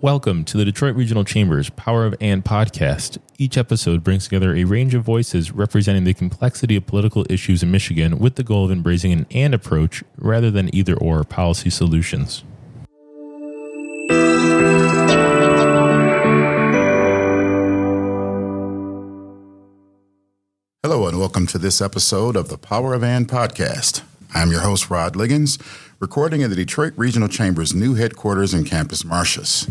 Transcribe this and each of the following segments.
Welcome to the Detroit Regional Chamber's Power of And podcast. Each episode brings together a range of voices representing the complexity of political issues in Michigan with the goal of embracing an and approach rather than either or policy solutions. Hello, and welcome to this episode of the Power of And podcast. I'm your host, Rod Liggons, recording in the Detroit Regional Chamber's new headquarters in Campus Martius.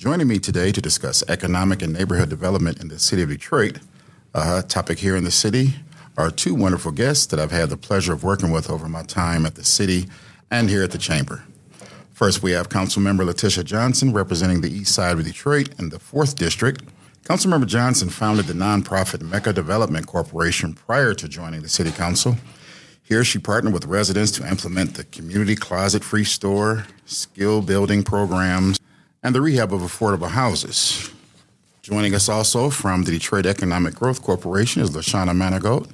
Joining me today to discuss economic and neighborhood development in the city of Detroit, a hot topic here in the city, are two wonderful guests that I've had the pleasure of working with over my time at the city and here at the Chamber. First, we have Councilmember Latisha Johnson representing the east side of Detroit in the 4th District. Councilmember Johnson founded the nonprofit Mecca Development Corporation prior to joining the City Council. Here, she partnered with residents to implement the community closet free store, skill building programs, and the rehab of affordable houses. Joining us also from the Detroit Economic Growth Corporation is Lashawna Manigault.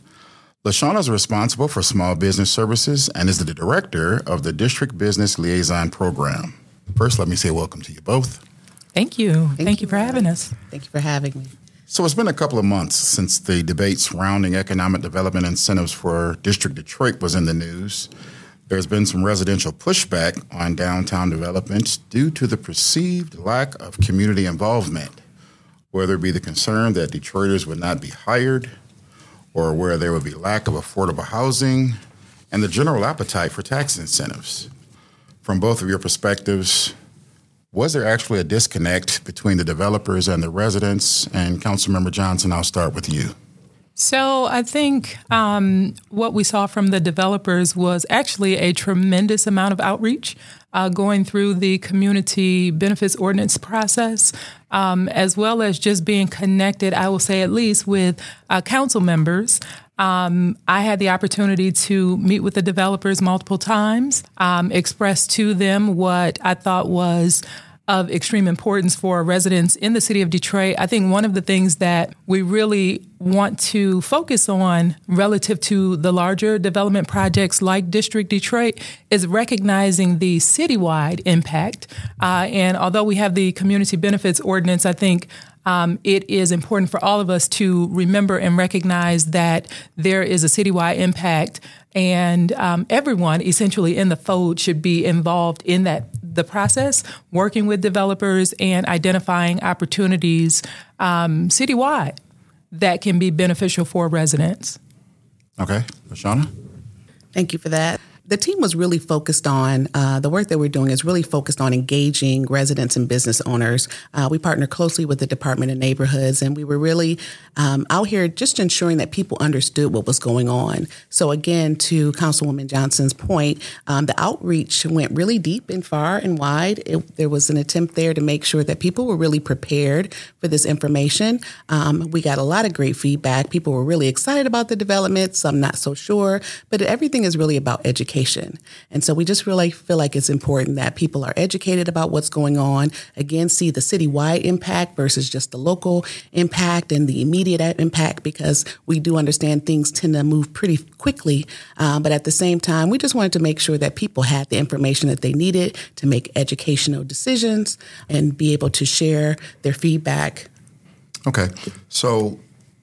Lashawna is responsible for small business services and is the director of the District Business Liaison Program. First, let me say welcome to you both. Thank you. Thank, Thank you, for having us. Thank you for having me. So it's been a couple of months since the debate surrounding economic development incentives for District Detroit was in the news. There's been some residential pushback on downtown developments due to the perceived lack of community involvement, whether it be the concern that Detroiters would not be hired, or where there would be lack of affordable housing, and the general appetite for tax incentives. From both of your perspectives, was there actually a disconnect between the developers and the residents? And Councilmember Johnson, I'll start with you. So I think um, what we saw from the developers was actually a tremendous amount of outreach uh, going through the community benefits ordinance process, um, as well as just being connected, I will say at least, with uh, council members. Um, I had the opportunity to meet with the developers multiple times, um, express to them what I thought was of extreme importance for residents in the city of Detroit. I think one of the things that we really want to focus on relative to the larger development projects like District Detroit is recognizing the citywide impact. Uh, and although we have the community benefits ordinance, I think um, it is important for all of us to remember and recognize that there is a citywide impact, and um, everyone essentially in the fold should be involved in that the process, working with developers and identifying opportunities um, citywide that can be beneficial for residents. Okay, Lashawna. Thank you for that the team was really focused on uh, the work that we're doing is really focused on engaging residents and business owners. Uh, we partner closely with the Department of Neighborhoods, and we were really um, out here just ensuring that people understood what was going on. So, again, to Councilwoman Johnson's point, um, the outreach went really deep and far and wide. It, there was an attempt there to make sure that people were really prepared for this information. Um, we got a lot of great feedback. People were really excited about the development, some not so sure, but everything is really about education education. And so we just really feel like it's important that people are educated about what's going on. Again, see the citywide impact versus just the local impact and the immediate impact because we do understand things tend to move pretty quickly. Um, but at the same time, we just wanted to make sure that people had the information that they needed to make educational decisions and be able to share their feedback. Okay. So,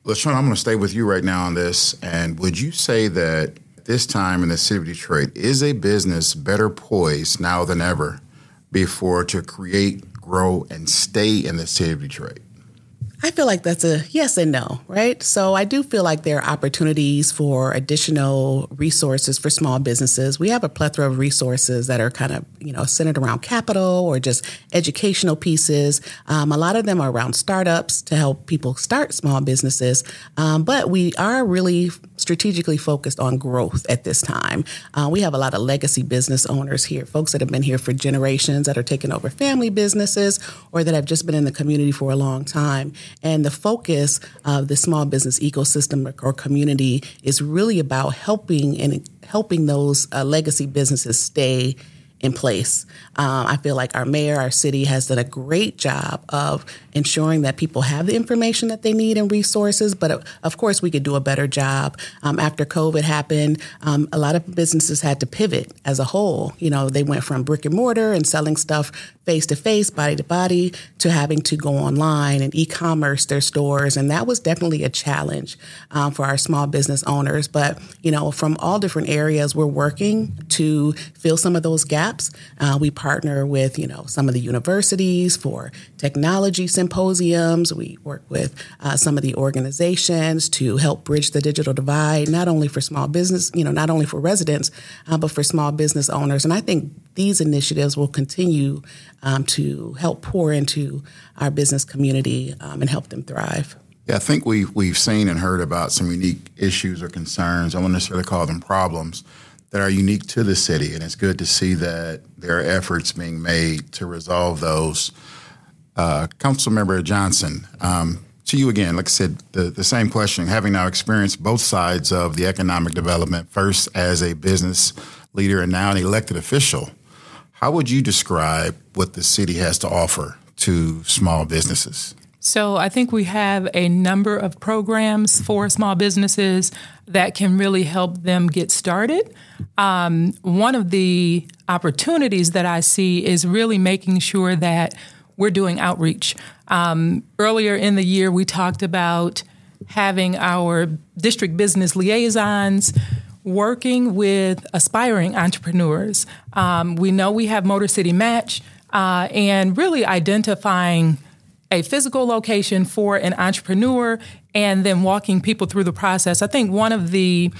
LaShawn, I'm going to stay with you right now on this. And would you say that this time in the city of Detroit, is a business better poised now than ever before to create, grow, and stay in the city of Detroit? I feel like that's a yes and no, right? So I do feel like there are opportunities for additional resources for small businesses. We have a plethora of resources that are kind of, you know, centered around capital or just educational pieces. Um, a lot of them are around startups to help people start small businesses. Um, but we are really strategically focused on growth at this time. Uh, we have a lot of legacy business owners here, folks that have been here for generations that are taking over family businesses or that have just been in the community for a long time. And the focus of the small business ecosystem or community is really about helping and helping those uh, legacy businesses stay in place. Um, I feel like our mayor, our city has done a great job of ensuring that people have the information that they need and resources. But uh, of course, we could do a better job. Um, after COVID happened, um, a lot of businesses had to pivot as a whole. You know, they went from brick and mortar and selling stuff face to face, body to body, to having to go online and e commerce their stores. And that was definitely a challenge um, for our small business owners. But, you know, from all different areas, we're working to fill some of those gaps. Uh, we partner with, you know, some of the universities for technology symposiums. We work with uh, some of the organizations to help bridge the digital divide, not only for small business, you know, not only for residents, uh, but for small business owners. And I think these initiatives will continue um, to help pour into our business community um, and help them thrive. Yeah, I think we've, we've seen and heard about some unique issues or concerns. I won't necessarily call them problems that are unique to the city. And it's good to see that there are efforts being made to resolve those. Uh, Councilmember Johnson, um, to you again, like I said, the, the same question, having now experienced both sides of the economic development, first as a business leader and now an elected official, how would you describe what the city has to offer to small businesses? So, I think we have a number of programs for small businesses that can really help them get started. Um, one of the opportunities that I see is really making sure that we're doing outreach. Um, earlier in the year, we talked about having our district business liaisons working with aspiring entrepreneurs. Um, we know we have Motor City Match uh, and really identifying a physical location for an entrepreneur and then walking people through the process. I think one of the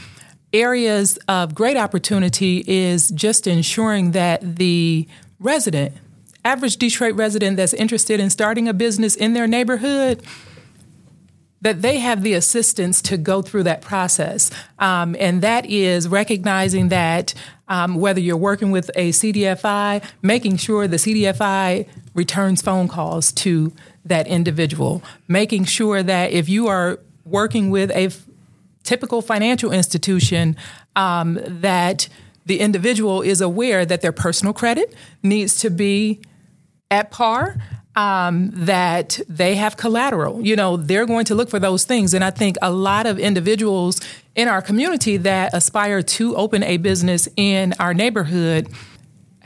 areas of great opportunity is just ensuring that the resident average Detroit resident that's interested in starting a business in their neighborhood that they have the assistance to go through that process. Um, and that is recognizing that um, whether you're working with a CDFI, making sure the CDFI returns phone calls to that individual, making sure that if you are working with a f- typical financial institution, um, that the individual is aware that their personal credit needs to be at par, um, that they have collateral. You know, they're going to look for those things. And I think a lot of individuals in our community that aspire to open a business in our neighborhood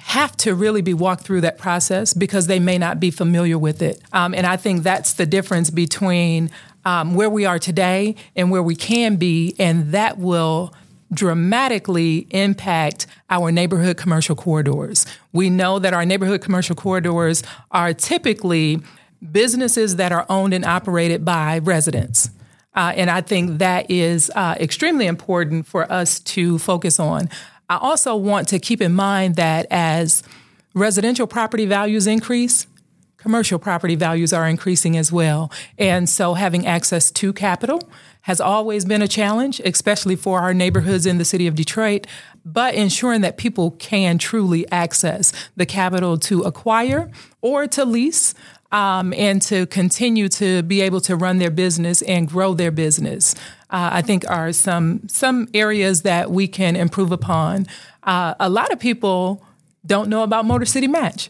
have to really be walked through that process because they may not be familiar with it. Um, and I think that's the difference between um, where we are today and where we can be, and that will dramatically impact our neighborhood commercial corridors. We know that our neighborhood commercial corridors are typically businesses that are owned and operated by residents. Uh, and I think that is uh, extremely important for us to focus on. I also want to keep in mind that as residential property values increase, commercial property values are increasing as well. And so having access to capital has always been a challenge, especially for our neighborhoods in the city of Detroit, but ensuring that people can truly access the capital to acquire or to lease. Um, and to continue to be able to run their business and grow their business, uh, I think are some some areas that we can improve upon. Uh, a lot of people don't know about Motor City Match.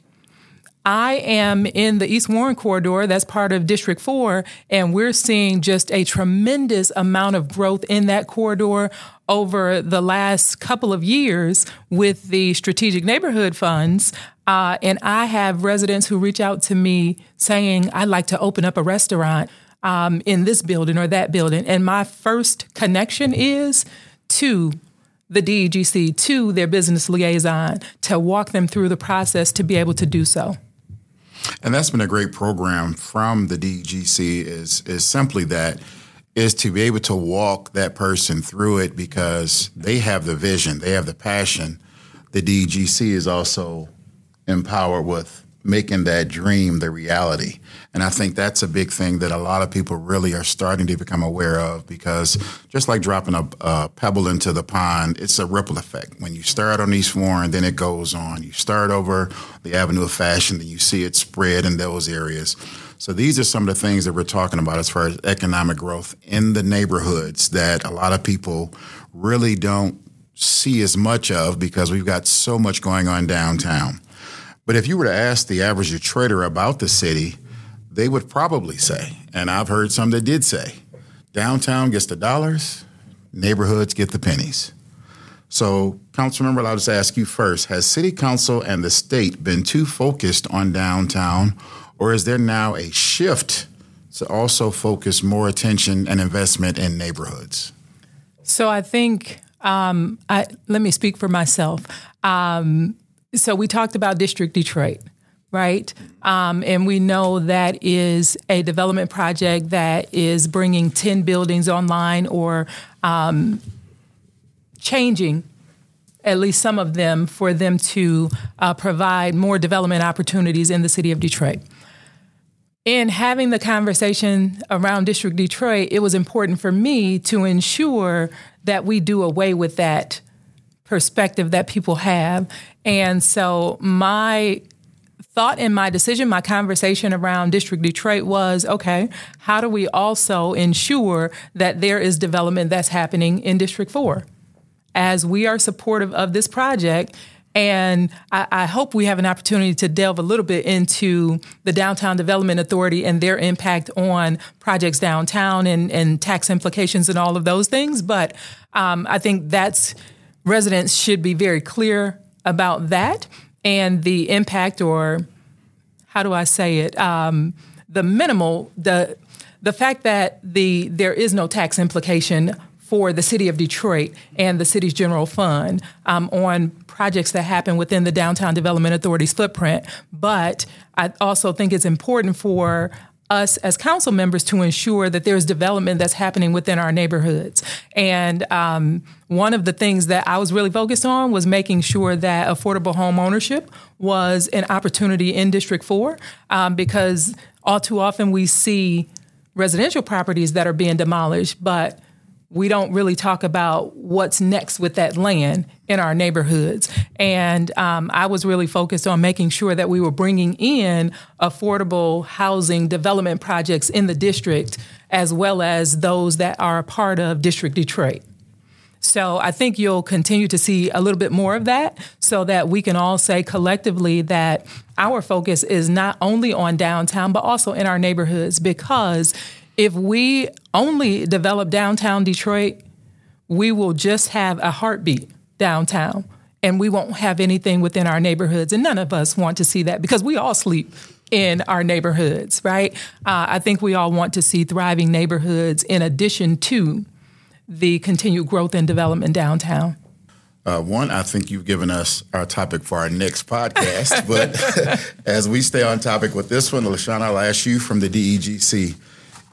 I am in the East Warren corridor, that's part of District 4, and we're seeing just a tremendous amount of growth in that corridor over the last couple of years with the strategic neighborhood funds. Uh, and I have residents who reach out to me saying, I'd like to open up a restaurant um, in this building or that building. And my first connection is to the DEGC, to their business liaison, to walk them through the process to be able to do so. And that's been a great program from the DGC is is simply that is to be able to walk that person through it because they have the vision, they have the passion. The DGC is also empowered with making that dream the reality. And I think that's a big thing that a lot of people really are starting to become aware of because just like dropping a, a pebble into the pond, it's a ripple effect. When you start on East Warren, then it goes on. You start over the Avenue of Fashion, then you see it spread in those areas. So these are some of the things that we're talking about as far as economic growth in the neighborhoods that a lot of people really don't see as much of because we've got so much going on downtown. But if you were to ask the average trader about the city, they would probably say, and I've heard some that did say, downtown gets the dollars, neighborhoods get the pennies. So, Councilmember, I'll just ask you first Has City Council and the state been too focused on downtown, or is there now a shift to also focus more attention and investment in neighborhoods? So, I think, um, I, let me speak for myself. Um, so, we talked about District Detroit right? Um, and we know that is a development project that is bringing 10 buildings online or um, changing at least some of them for them to uh, provide more development opportunities in the city of Detroit. In having the conversation around District Detroit, it was important for me to ensure that we do away with that perspective that people have. And so my thought in my decision, my conversation around District Detroit was okay, how do we also ensure that there is development that's happening in District 4? as we are supportive of this project. And I, I, hope we have an opportunity to delve a little bit into the Downtown Development Authority and their impact on projects downtown and, and tax implications and all of those things. But um, I think that's residents should be very clear about that and the impact, or how do I say it? Um, the minimal the the fact that the there is no tax implication for the city of Detroit and the city's general fund um, on projects that happen within the Downtown Development Authority's footprint. But I also think it's important for us as council members to ensure that there's development that's happening within our neighborhoods. And um, one of the things that I was really focused on was making sure that affordable home ownership was an opportunity in District 4 um, because all too often we see residential properties that are being demolished, but we don't really talk about what's next with that land in our neighborhoods. And um, I was really focused on making sure that we were bringing in affordable housing development projects in the district, as well as those that are a part of District Detroit. So I think you'll continue to see a little bit more of that so that we can all say collectively that our focus is not only on downtown, but also in our neighborhoods because if we only develop downtown Detroit, we will just have a heartbeat downtown and we won't have anything within our neighborhoods. And none of us want to see that because we all sleep in our neighborhoods, right? Uh, I think we all want to see thriving neighborhoods in addition to the continued growth and development downtown. Uh, one, I think you've given us our topic for our next podcast. but as we stay on topic with this one, LaShawn, I'll ask you from the DEGC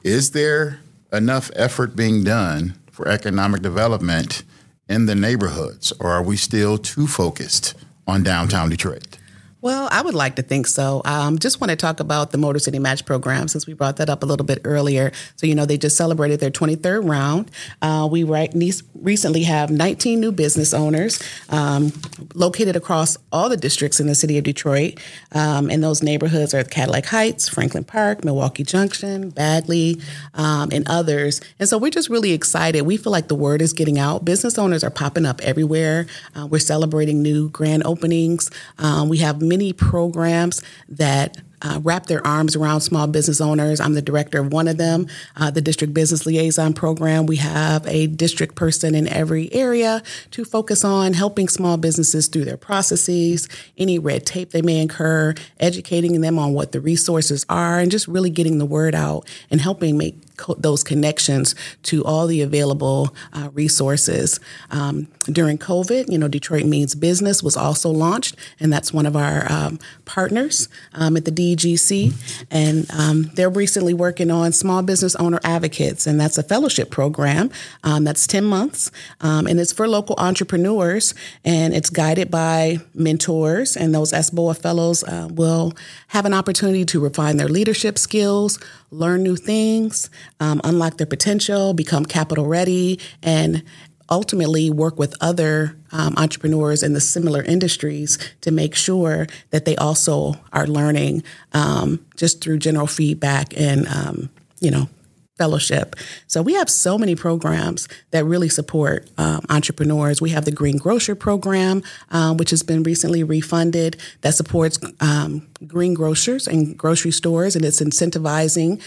is there enough effort being done for economic development in the neighborhoods, or are we still too focused on downtown Detroit? Well, I would like to think so. Um, just want to talk about the Motor City Match program since we brought that up a little bit earlier. So, you know, they just celebrated their 23rd round. Uh, we right, recently have 19 new business owners um, located across all the districts in the city of Detroit. Um, and those neighborhoods are Cadillac Heights, Franklin Park, Milwaukee Junction, Bagley, um, and others. And so we're just really excited. We feel like the word is getting out. Business owners are popping up everywhere. Uh, we're celebrating new grand openings. Um, we have many many programs that uh, wrap their arms around small business owners. I'm the director of one of them, uh, the District Business Liaison Program. We have a district person in every area to focus on helping small businesses through their processes, any red tape they may incur, educating them on what the resources are, and just really getting the word out and helping make co- those connections to all the available uh, resources. Um, during COVID, you know, Detroit Means Business was also launched, and that's one of our um, partners um, at the DGC. And um, they're recently working on Small Business Owner Advocates, and that's a fellowship program um, that's 10 months, um, and it's for local entrepreneurs, and it's guided by mentors, and those SBOA fellows uh, will have an opportunity to refine their leadership skills, learn new things, um, unlock their potential, become capital ready, and ultimately work with other um, entrepreneurs in the similar industries to make sure that they also are learning um, just through general feedback and um, you know fellowship. So we have so many programs that really support um, entrepreneurs. We have the Green Grocer program, um, which has been recently refunded, that supports um, green grocers and grocery stores, and it's incentivizing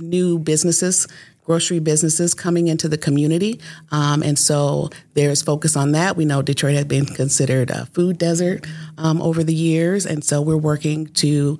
new businesses. Grocery businesses coming into the community. Um, and so there's focus on that. We know Detroit has been considered a food desert um, over the years. And so we're working to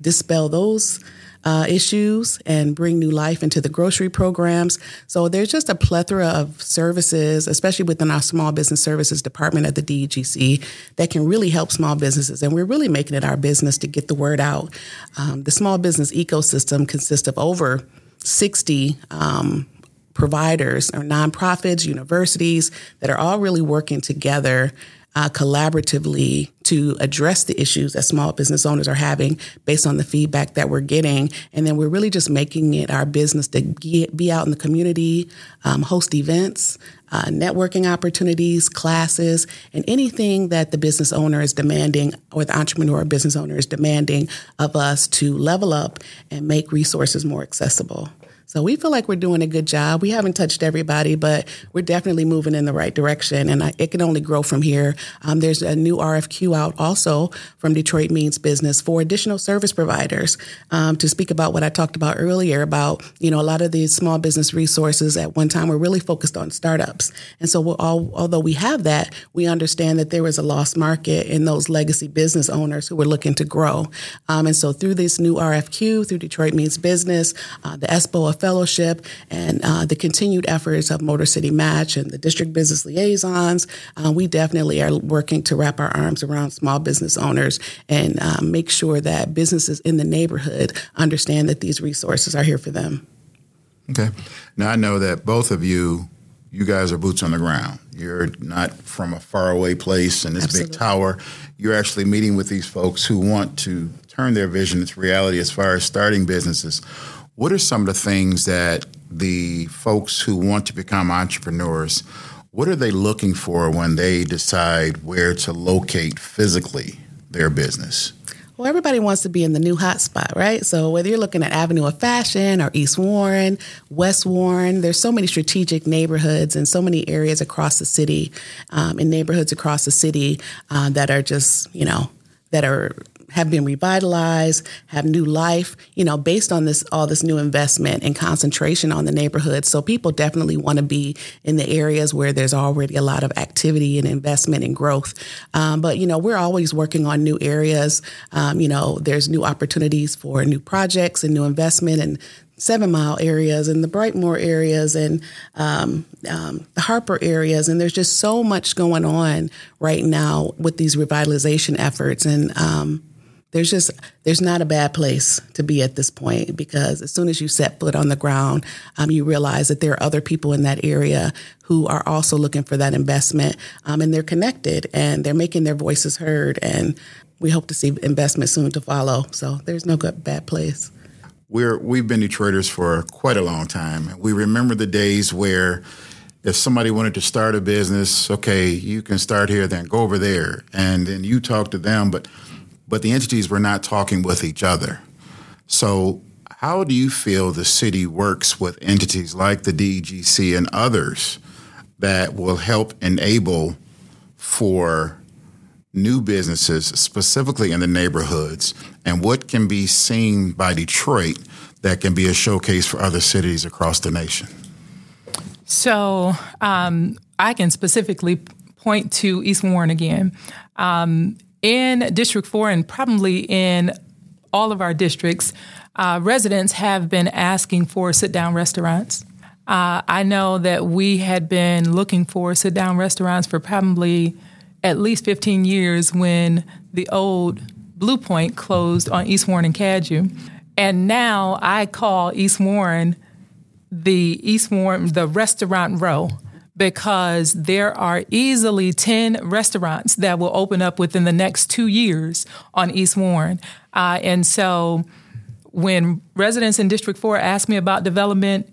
dispel those uh, issues and bring new life into the grocery programs. So there's just a plethora of services, especially within our small business services department at the DEGC, that can really help small businesses. And we're really making it our business to get the word out. Um, the small business ecosystem consists of over 60 um, providers or nonprofits, universities that are all really working together uh, collaboratively to address the issues that small business owners are having based on the feedback that we're getting. And then we're really just making it our business to get, be out in the community, um, host events, uh, networking opportunities, classes, and anything that the business owner is demanding or the entrepreneur or business owner is demanding of us to level up and make resources more accessible. So we feel like we're doing a good job. We haven't touched everybody, but we're definitely moving in the right direction, and it can only grow from here. Um, there's a new RFQ out also from Detroit Means Business for additional service providers um, to speak about what I talked about earlier about you know a lot of these small business resources at one time were really focused on startups, and so all, although we have that, we understand that there was a lost market in those legacy business owners who were looking to grow, um, and so through this new RFQ, through Detroit Means Business, uh, the SBOA Fellowship and uh, the continued efforts of Motor City Match and the district business liaisons, uh, we definitely are working to wrap our arms around small business owners and uh, make sure that businesses in the neighborhood understand that these resources are here for them. Okay. Now I know that both of you, you guys are boots on the ground. You're not from a faraway place in this Absolutely. big tower. You're actually meeting with these folks who want to turn their vision into reality as far as starting businesses. What are some of the things that the folks who want to become entrepreneurs, what are they looking for when they decide where to locate physically their business? Well, everybody wants to be in the new hotspot, right? So whether you're looking at Avenue of Fashion or East Warren, West Warren, there's so many strategic neighborhoods and so many areas across the city, um, and neighborhoods across the city uh, that are just, you know, that are have been revitalized, have new life, you know, based on this all this new investment and concentration on the neighborhood. So people definitely want to be in the areas where there's already a lot of activity and investment and growth. Um, but you know, we're always working on new areas. Um, you know, there's new opportunities for new projects and new investment and Seven Mile areas and the Brightmoor areas and um, um, the Harper areas. And there's just so much going on right now with these revitalization efforts. And um, there's just there's not a bad place to be at this point because as soon as you set foot on the ground, um, you realize that there are other people in that area who are also looking for that investment, um, and they're connected and they're making their voices heard. And we hope to see investment soon to follow. So there's no good bad place we're we've been Detroiters for quite a long time. We remember the days where if somebody wanted to start a business, okay, you can start here, then go over there, and then you talk to them, but but the entities were not talking with each other. So how do you feel the city works with entities like the DGC and others that will help enable for new businesses, specifically in the neighborhoods, and what can be seen by Detroit that can be a showcase for other cities across the nation? So um, I can specifically point to East Warren again. Um, in District 4 and probably in all of our districts, uh, residents have been asking for sit down restaurants. Uh, I know that we had been looking for sit down restaurants for probably at least 15 years when the old Blue Point closed on East Warren and Cadieux. And now I call East Warren the East Warren, the restaurant row, because there are easily 10 restaurants that will open up within the next two years on East Warren. Uh, and so when residents in District 4 ask me about development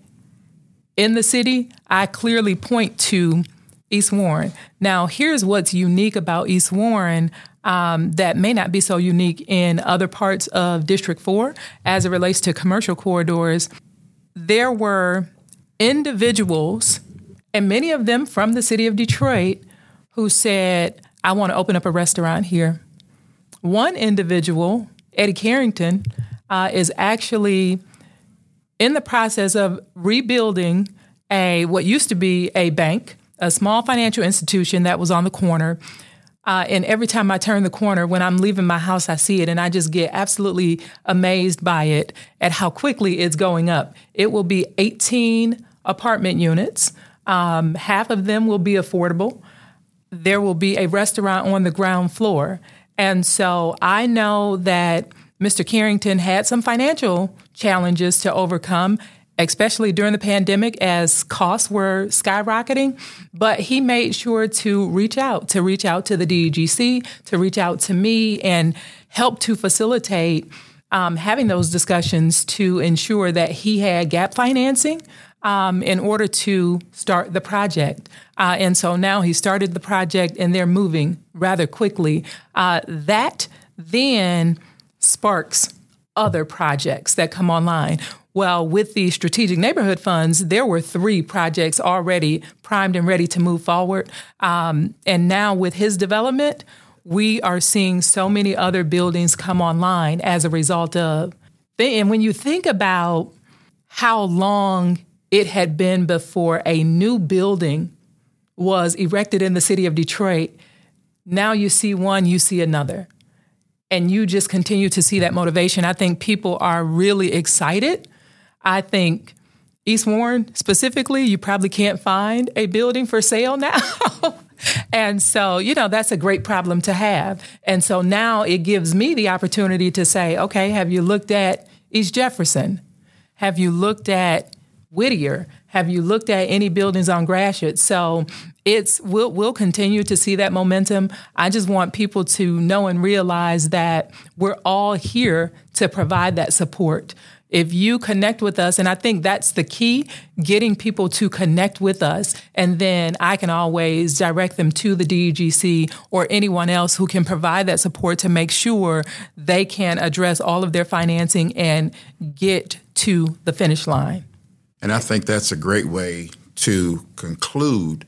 in the city, I clearly point to East Warren. Now, here's what's unique about East Warren um, that may not be so unique in other parts of District 4 as it relates to commercial corridors. there were individuals, and many of them from the city of Detroit, who said, I want to open up a restaurant here. One individual, Eddie Carrington, uh, is actually in the process of rebuilding a what used to be a bank, a small financial institution that was on the corner. Uh, and every time I turn the corner, when I'm leaving my house, I see it, and I just get absolutely amazed by it at how quickly it's going up. It will be 18 apartment units. Um, half of them will be affordable. There will be a restaurant on the ground floor. And so I know that Mr. Carrington had some financial challenges to overcome, especially during the pandemic as costs were skyrocketing. But he made sure to reach out, to reach out to the DEGC, to reach out to me and help to facilitate um, having those discussions to ensure that he had gap financing. Um, in order to start the project. Uh, and so now he started the project and they're moving rather quickly. Uh, that then sparks other projects that come online. Well, with the strategic neighborhood funds, there were three projects already primed and ready to move forward. Um, and now with his development, we are seeing so many other buildings come online as a result of. And when you think about how long it had been before a new building was erected in the city of Detroit, now you see one, you see another and you just continue to see that motivation. I think people are really excited. I think East Warren specifically, you probably can't find a building for sale now. and so, you know, that's a great problem to have. And so now it gives me the opportunity to say, okay, have you looked at East Jefferson? Have you looked at Whittier? Have you looked at any buildings on Gratiot? So it's we'll we'll continue to see that momentum. I just want people to know and realize that we're all here to provide that support. If you connect with us, and I think that's the key, getting people to connect with us, and then I can always direct them to the DEGC or anyone else who can provide that support to make sure they can address all of their financing and get to the finish line. And I think that's a great way to conclude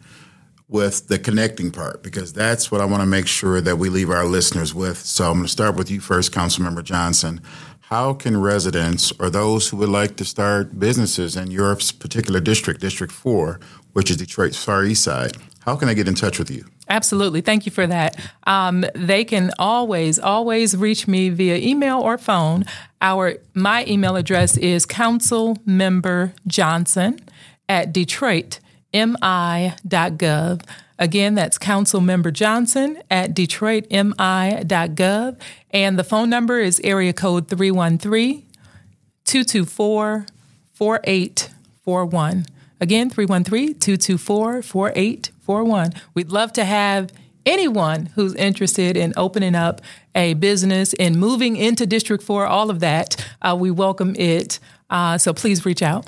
with the connecting part because that's what I want to make sure that we leave our listeners with. So I'm going to start with you first, Councilmember Johnson. How can residents or those who would like to start businesses in your particular district, District 4, which is Detroit's Far East Side, how can I get in touch with you? Absolutely. Thank you for that. Um, they can always, always reach me via email or phone. Our my email address is councilmemberjohnson at detroitmi.gov. Again, that's Councilmember Johnson at detroitmi.gov. And the phone number is area code 313 224 4841. Again, 313 224 4841. We'd love to have anyone who's interested in opening up a business and moving into District 4, all of that. Uh, we welcome it. Uh, so please reach out.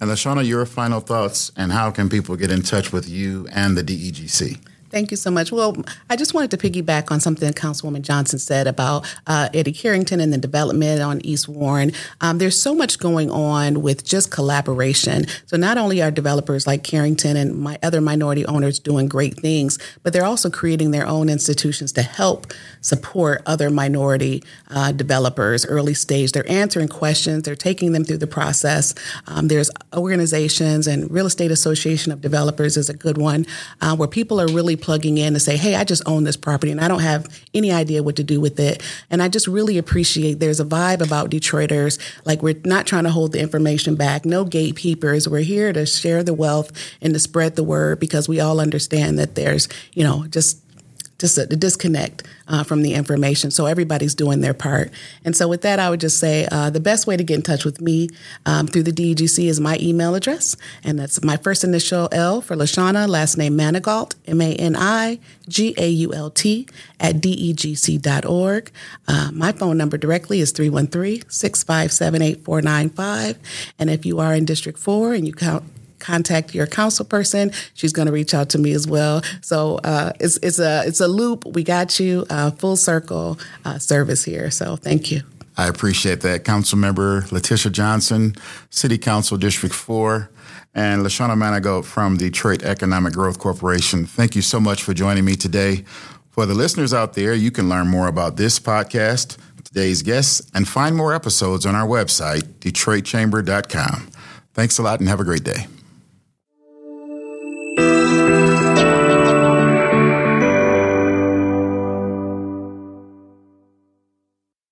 And Lashawna, your final thoughts and how can people get in touch with you and the DEGC? Thank you so much. Well, I just wanted to piggyback on something Councilwoman Johnson said about uh, Eddie Carrington and the development on East Warren. Um, there's so much going on with just collaboration. So not only are developers like Carrington and my other minority owners doing great things, but they're also creating their own institutions to help support other minority uh, developers early stage. They're answering questions. They're taking them through the process. Um, there's organizations and Real Estate Association of Developers is a good one uh, where people are really plugging in to say, hey, I just own this property and I don't have any idea what to do with it. And I just really appreciate there's a vibe about Detroiters. Like we're not trying to hold the information back, no gatekeepers. We're here to share the wealth and to spread the word because we all understand that there's, you know, just just a, a disconnect uh, from the information. So everybody's doing their part. And so with that, I would just say uh, the best way to get in touch with me um, through the DEGC is my email address, and that's my first initial L for Lashawna, last name Manigault, M A N I G A U L T at degc.org. Uh, my phone number directly is 313 657 8495. And if you are in District 4 and you count contact your council person. She's going to reach out to me as well. So uh, it's it's a it's a loop. We got you uh, full circle uh, service here. So thank you. I appreciate that. Council Member Latisha Johnson, City Council District 4, and Lashawna Manigault from Detroit Economic Growth Corporation. Thank you so much for joining me today. For the listeners out there, you can learn more about this podcast, today's guests, and find more episodes on our website, DetroitChamber.com. Thanks a lot and have a great day.